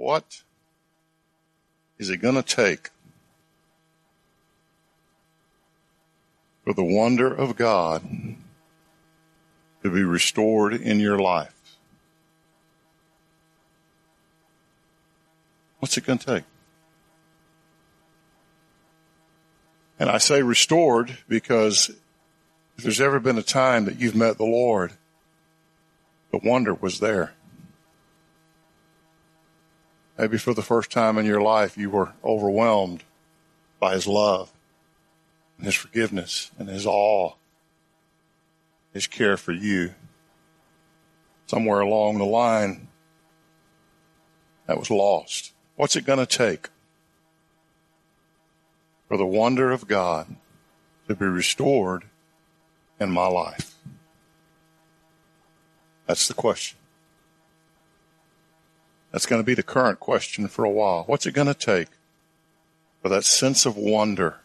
What is it going to take for the wonder of God to be restored in your life? What's it going to take? And I say restored because if there's ever been a time that you've met the Lord, the wonder was there. Maybe for the first time in your life, you were overwhelmed by His love, and His forgiveness, and His awe, His care for you. Somewhere along the line, that was lost. What's it going to take for the wonder of God to be restored in my life? That's the question. That's going to be the current question for a while. What's it going to take for that sense of wonder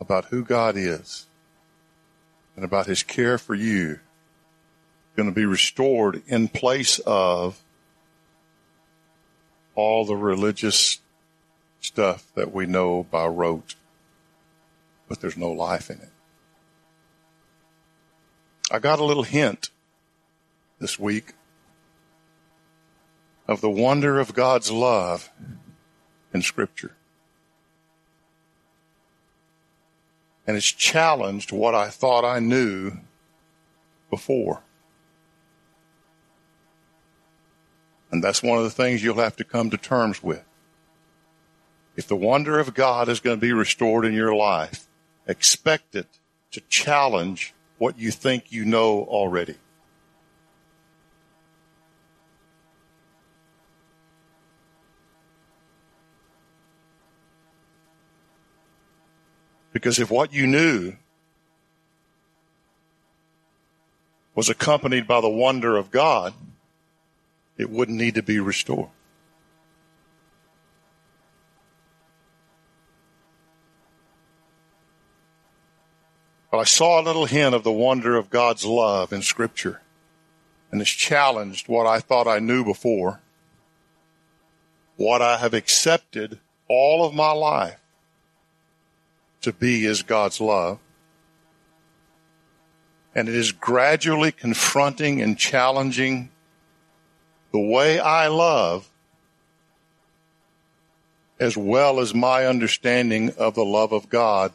about who God is and about his care for you going to be restored in place of all the religious stuff that we know by rote, but there's no life in it. I got a little hint this week of the wonder of God's love in Scripture. And it's challenged what I thought I knew before. And that's one of the things you'll have to come to terms with. If the wonder of God is going to be restored in your life, expect it to challenge what you think you know already. Because if what you knew was accompanied by the wonder of God, it wouldn't need to be restored. But I saw a little hint of the wonder of God's love in Scripture, and it's challenged what I thought I knew before, what I have accepted all of my life to be is God's love. And it is gradually confronting and challenging the way I love as well as my understanding of the love of God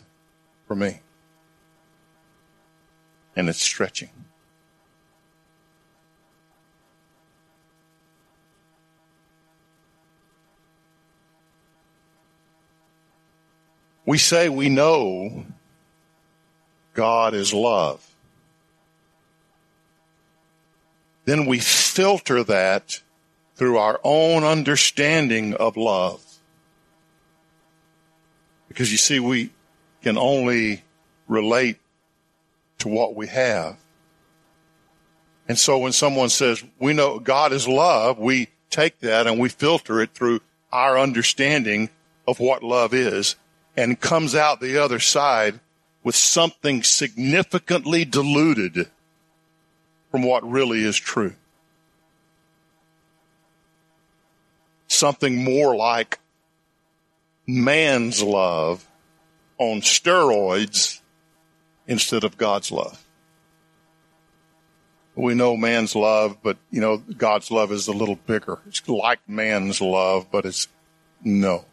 for me. And it's stretching. We say we know God is love. Then we filter that through our own understanding of love. Because you see, we can only relate to what we have. And so when someone says, we know God is love, we take that and we filter it through our understanding of what love is and comes out the other side with something significantly diluted from what really is true. Something more like man's love on steroids instead of God's love. We know man's love, but you know, God's love is a little bigger. It's like man's love, but it's no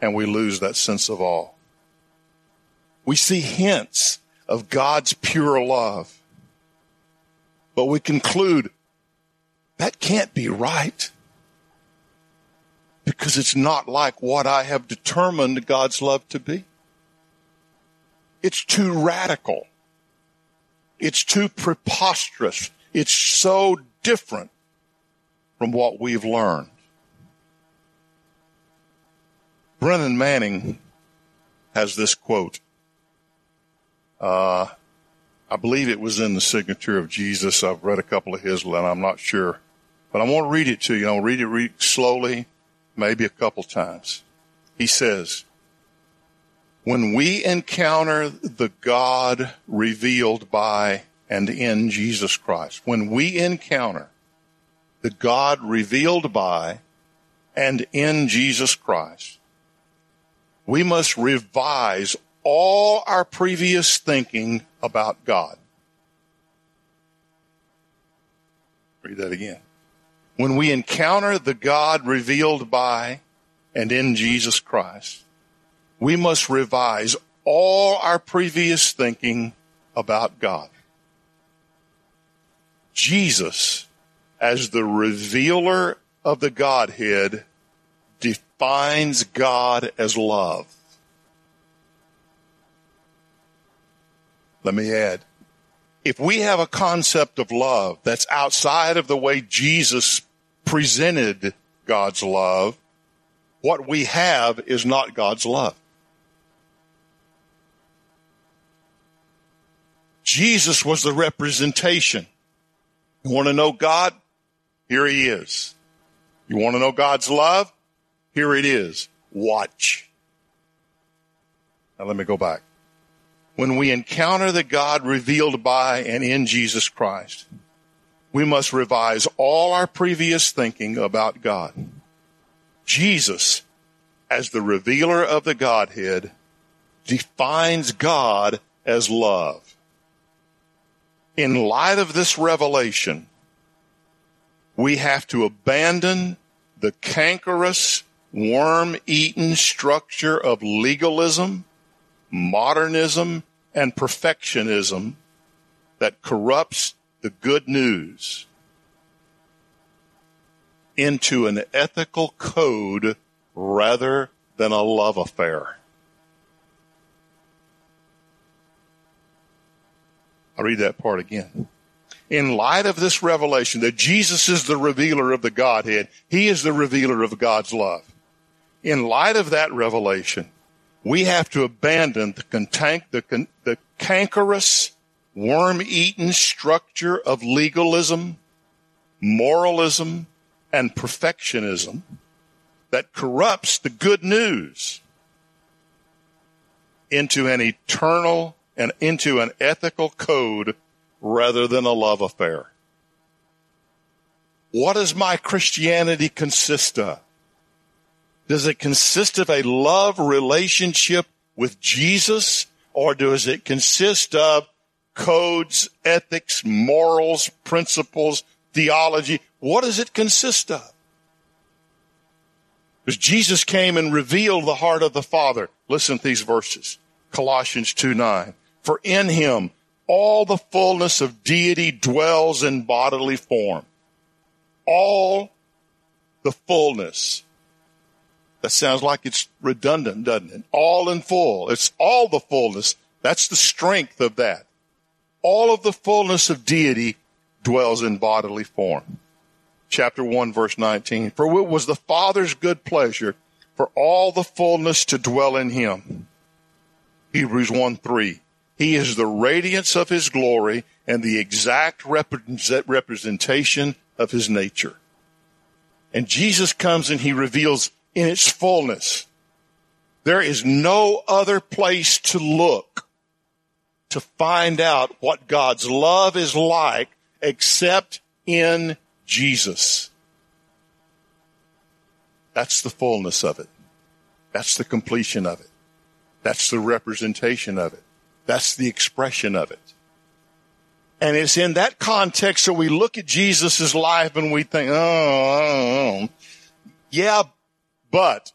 and we lose that sense of awe. We see hints of God's pure love, but we conclude that can't be right because it's not like what I have determined God's love to be. It's too radical. It's too preposterous. It's so different from what we've learned. Brennan Manning has this quote. Uh, I believe it was in the signature of Jesus. I've read a couple of his, and I'm not sure, but I want to read it to you. I'll read it read slowly, maybe a couple times. He says, when we encounter the God revealed by and in Jesus Christ, when we encounter the God revealed by and in Jesus Christ, we must revise all our previous thinking about God. Read that again. When we encounter the God revealed by and in Jesus Christ, we must revise all our previous thinking about God. Jesus, as the revealer of the Godhead, defines God as love. Let me add, if we have a concept of love that's outside of the way Jesus presented God's love, what we have is not God's love. Jesus was the representation. You want to know God? Here he is. You want to know God's love? Here it is. Watch. Now let me go back. When we encounter the God revealed by and in Jesus Christ, we must revise all our previous thinking about God. Jesus, as the revealer of the Godhead, defines God as love. In light of this revelation, we have to abandon the cankerous, worm eaten structure of legalism, modernism, and perfectionism that corrupts the good news into an ethical code rather than a love affair. I'll read that part again. In light of this revelation that Jesus is the revealer of the Godhead, He is the revealer of God's love. In light of that revelation, we have to abandon the, contank, the, the cankerous, worm-eaten structure of legalism, moralism, and perfectionism that corrupts the good news into an eternal and into an ethical code rather than a love affair. What does my Christianity consist of? Does it consist of a love relationship with Jesus or does it consist of codes, ethics, morals, principles, theology? What does it consist of? Because Jesus came and revealed the heart of the Father. Listen to these verses. Colossians 2 9. For in him all the fullness of deity dwells in bodily form. All the fullness. That sounds like it's redundant, doesn't it? All in full. It's all the fullness. That's the strength of that. All of the fullness of deity dwells in bodily form. Chapter 1 verse 19. For it was the Father's good pleasure for all the fullness to dwell in him. Hebrews 1 3. He is the radiance of his glory and the exact representation of his nature. And Jesus comes and he reveals in its fullness. There is no other place to look to find out what God's love is like except in Jesus. That's the fullness of it. That's the completion of it. That's the representation of it. That's the expression of it. And it's in that context that we look at Jesus' life and we think, oh, oh, yeah, but,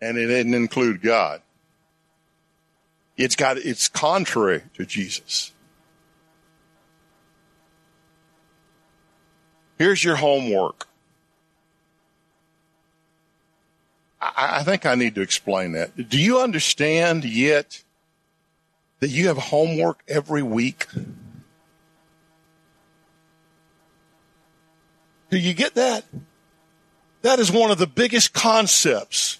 and it didn't include God. It's got, it's contrary to Jesus. Here's your homework. I, I think I need to explain that. Do you understand yet that you have homework every week? Do you get that? That is one of the biggest concepts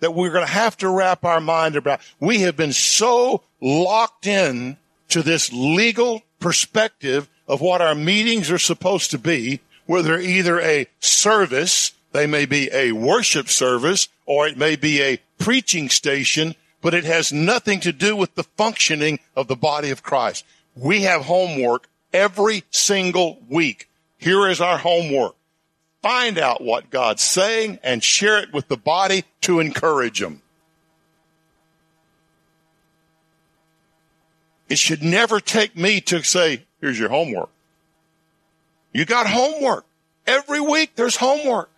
that we're going to have to wrap our mind about. We have been so locked in to this legal perspective of what our meetings are supposed to be, where they're either a service, they may be a worship service, or it may be a preaching station, but it has nothing to do with the functioning of the body of Christ. We have homework every single week Here is our homework. Find out what God's saying and share it with the body to encourage them. It should never take me to say, here's your homework. You got homework. Every week there's homework.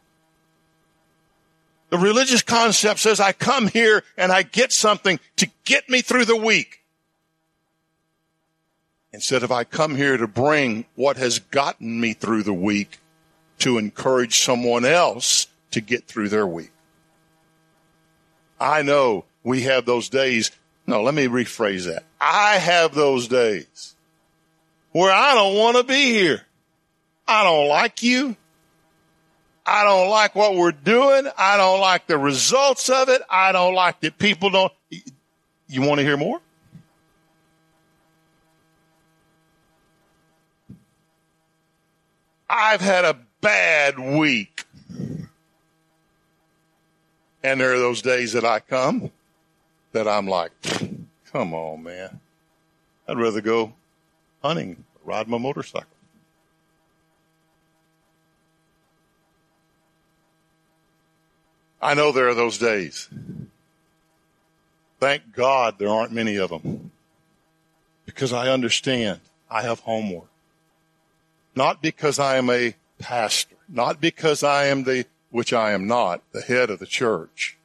The religious concept says I come here and I get something to get me through the week. Instead of I come here to bring what has gotten me through the week to encourage someone else to get through their week. I know we have those days. No, let me rephrase that. I have those days where I don't want to be here. I don't like you. I don't like what we're doing. I don't like the results of it. I don't like that people don't. You want to hear more? I've had a bad week. And there are those days that I come that I'm like, come on, man. I'd rather go hunting, ride my motorcycle. I know there are those days. Thank God there aren't many of them because I understand I have homework. Not because I am a pastor, not because I am the, which I am not, the head of the church.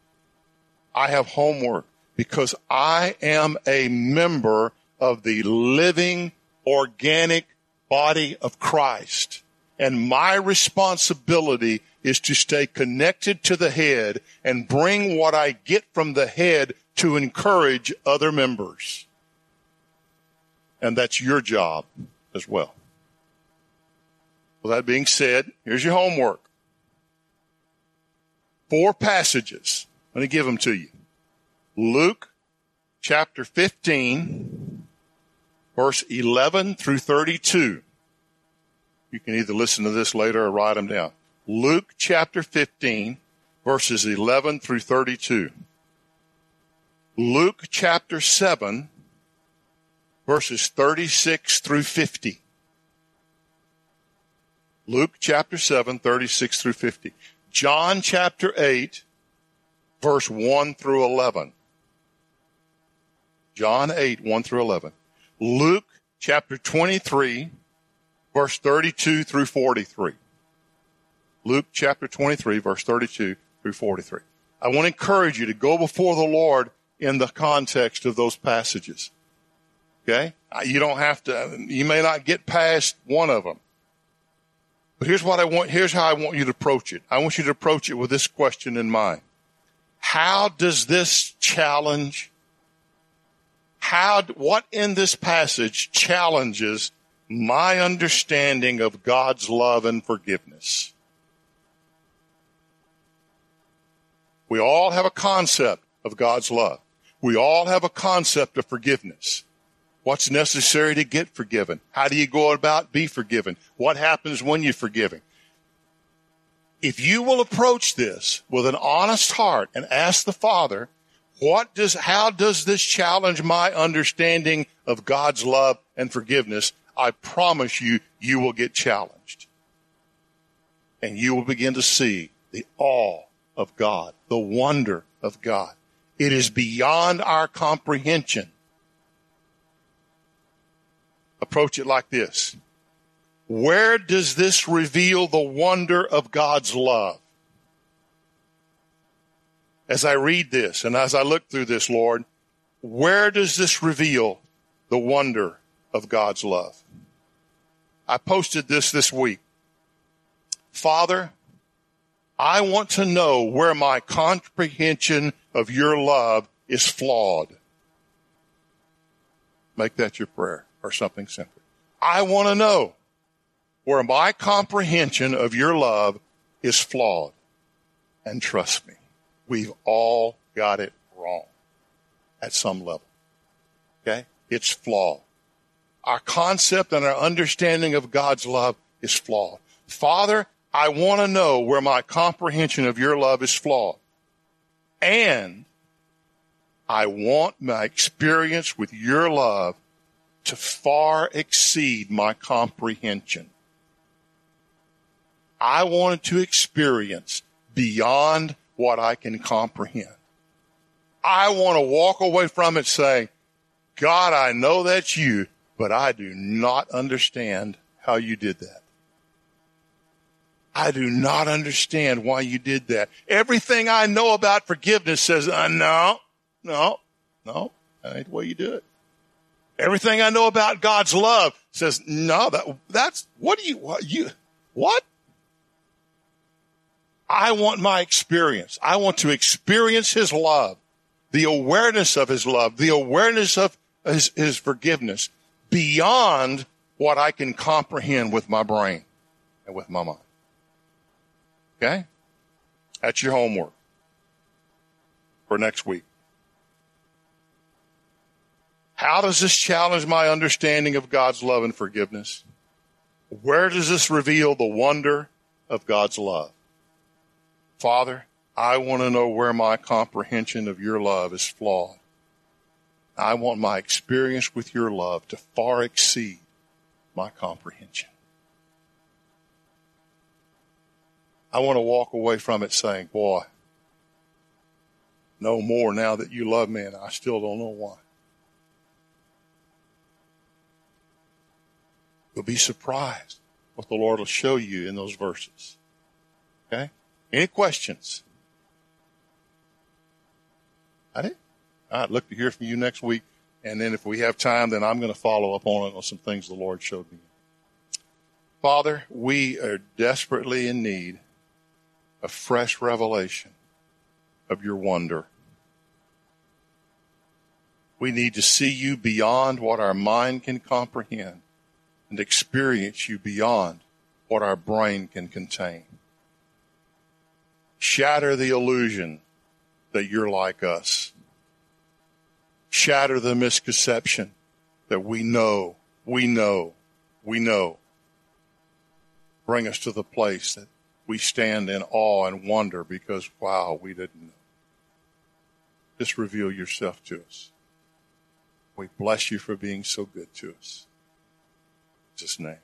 I have homework because I am a member of the living organic body of Christ. And my responsibility is to stay connected to the head and bring what I get from the head to encourage other members. And that's your job as well. Well, that being said, here's your homework. Four passages. Let me give them to you. Luke chapter 15, verse 11 through 32. You can either listen to this later or write them down. Luke chapter 15, verses 11 through 32. Luke chapter 7, verses 36 through 50. Luke chapter 7, 36 through 50. John chapter 8, verse 1 through 11. John 8, 1 through 11. Luke chapter 23, verse 32 through 43. Luke chapter 23, verse 32 through 43. I want to encourage you to go before the Lord in the context of those passages. Okay? You don't have to, you may not get past one of them. But here's what I want, here's how I want you to approach it. I want you to approach it with this question in mind. How does this challenge, how, what in this passage challenges my understanding of God's love and forgiveness? We all have a concept of God's love. We all have a concept of forgiveness. What's necessary to get forgiven? How do you go about be forgiven? What happens when you're forgiving? If you will approach this with an honest heart and ask the Father, what does, how does this challenge my understanding of God's love and forgiveness? I promise you, you will get challenged. And you will begin to see the awe of God, the wonder of God. It is beyond our comprehension approach it like this. Where does this reveal the wonder of God's love? As I read this and as I look through this, Lord, where does this reveal the wonder of God's love? I posted this this week. Father, I want to know where my comprehension of your love is flawed. Make that your prayer or something simple. I want to know where my comprehension of your love is flawed. And trust me, we've all got it wrong at some level. Okay? It's flawed. Our concept and our understanding of God's love is flawed. Father, I want to know where my comprehension of your love is flawed. And I want my experience with your love to far exceed my comprehension. I wanted to experience beyond what I can comprehend. I want to walk away from it saying, God, I know that's you, but I do not understand how you did that. I do not understand why you did that. Everything I know about forgiveness says, uh, no, no, no, that ain't the way you do it. Everything I know about God's love says, no, that, that's, what do you, what, you, what? I want my experience. I want to experience His love, the awareness of His love, the awareness of His, his forgiveness beyond what I can comprehend with my brain and with my mind. Okay? That's your homework for next week. How does this challenge my understanding of God's love and forgiveness? Where does this reveal the wonder of God's love? Father, I want to know where my comprehension of your love is flawed. I want my experience with your love to far exceed my comprehension. I want to walk away from it saying, boy, no more now that you love me and I still don't know why. You'll be surprised what the Lord will show you in those verses. Okay? Any questions? I did. I'd look to hear from you next week. And then if we have time, then I'm going to follow up on it on some things the Lord showed me. Father, we are desperately in need of fresh revelation of your wonder. We need to see you beyond what our mind can comprehend and experience you beyond what our brain can contain. Shatter the illusion that you're like us. Shatter the misconception that we know, we know, we know. Bring us to the place that we stand in awe and wonder because, wow, we didn't know. Just reveal yourself to us. We bless you for being so good to us. Jesus' name.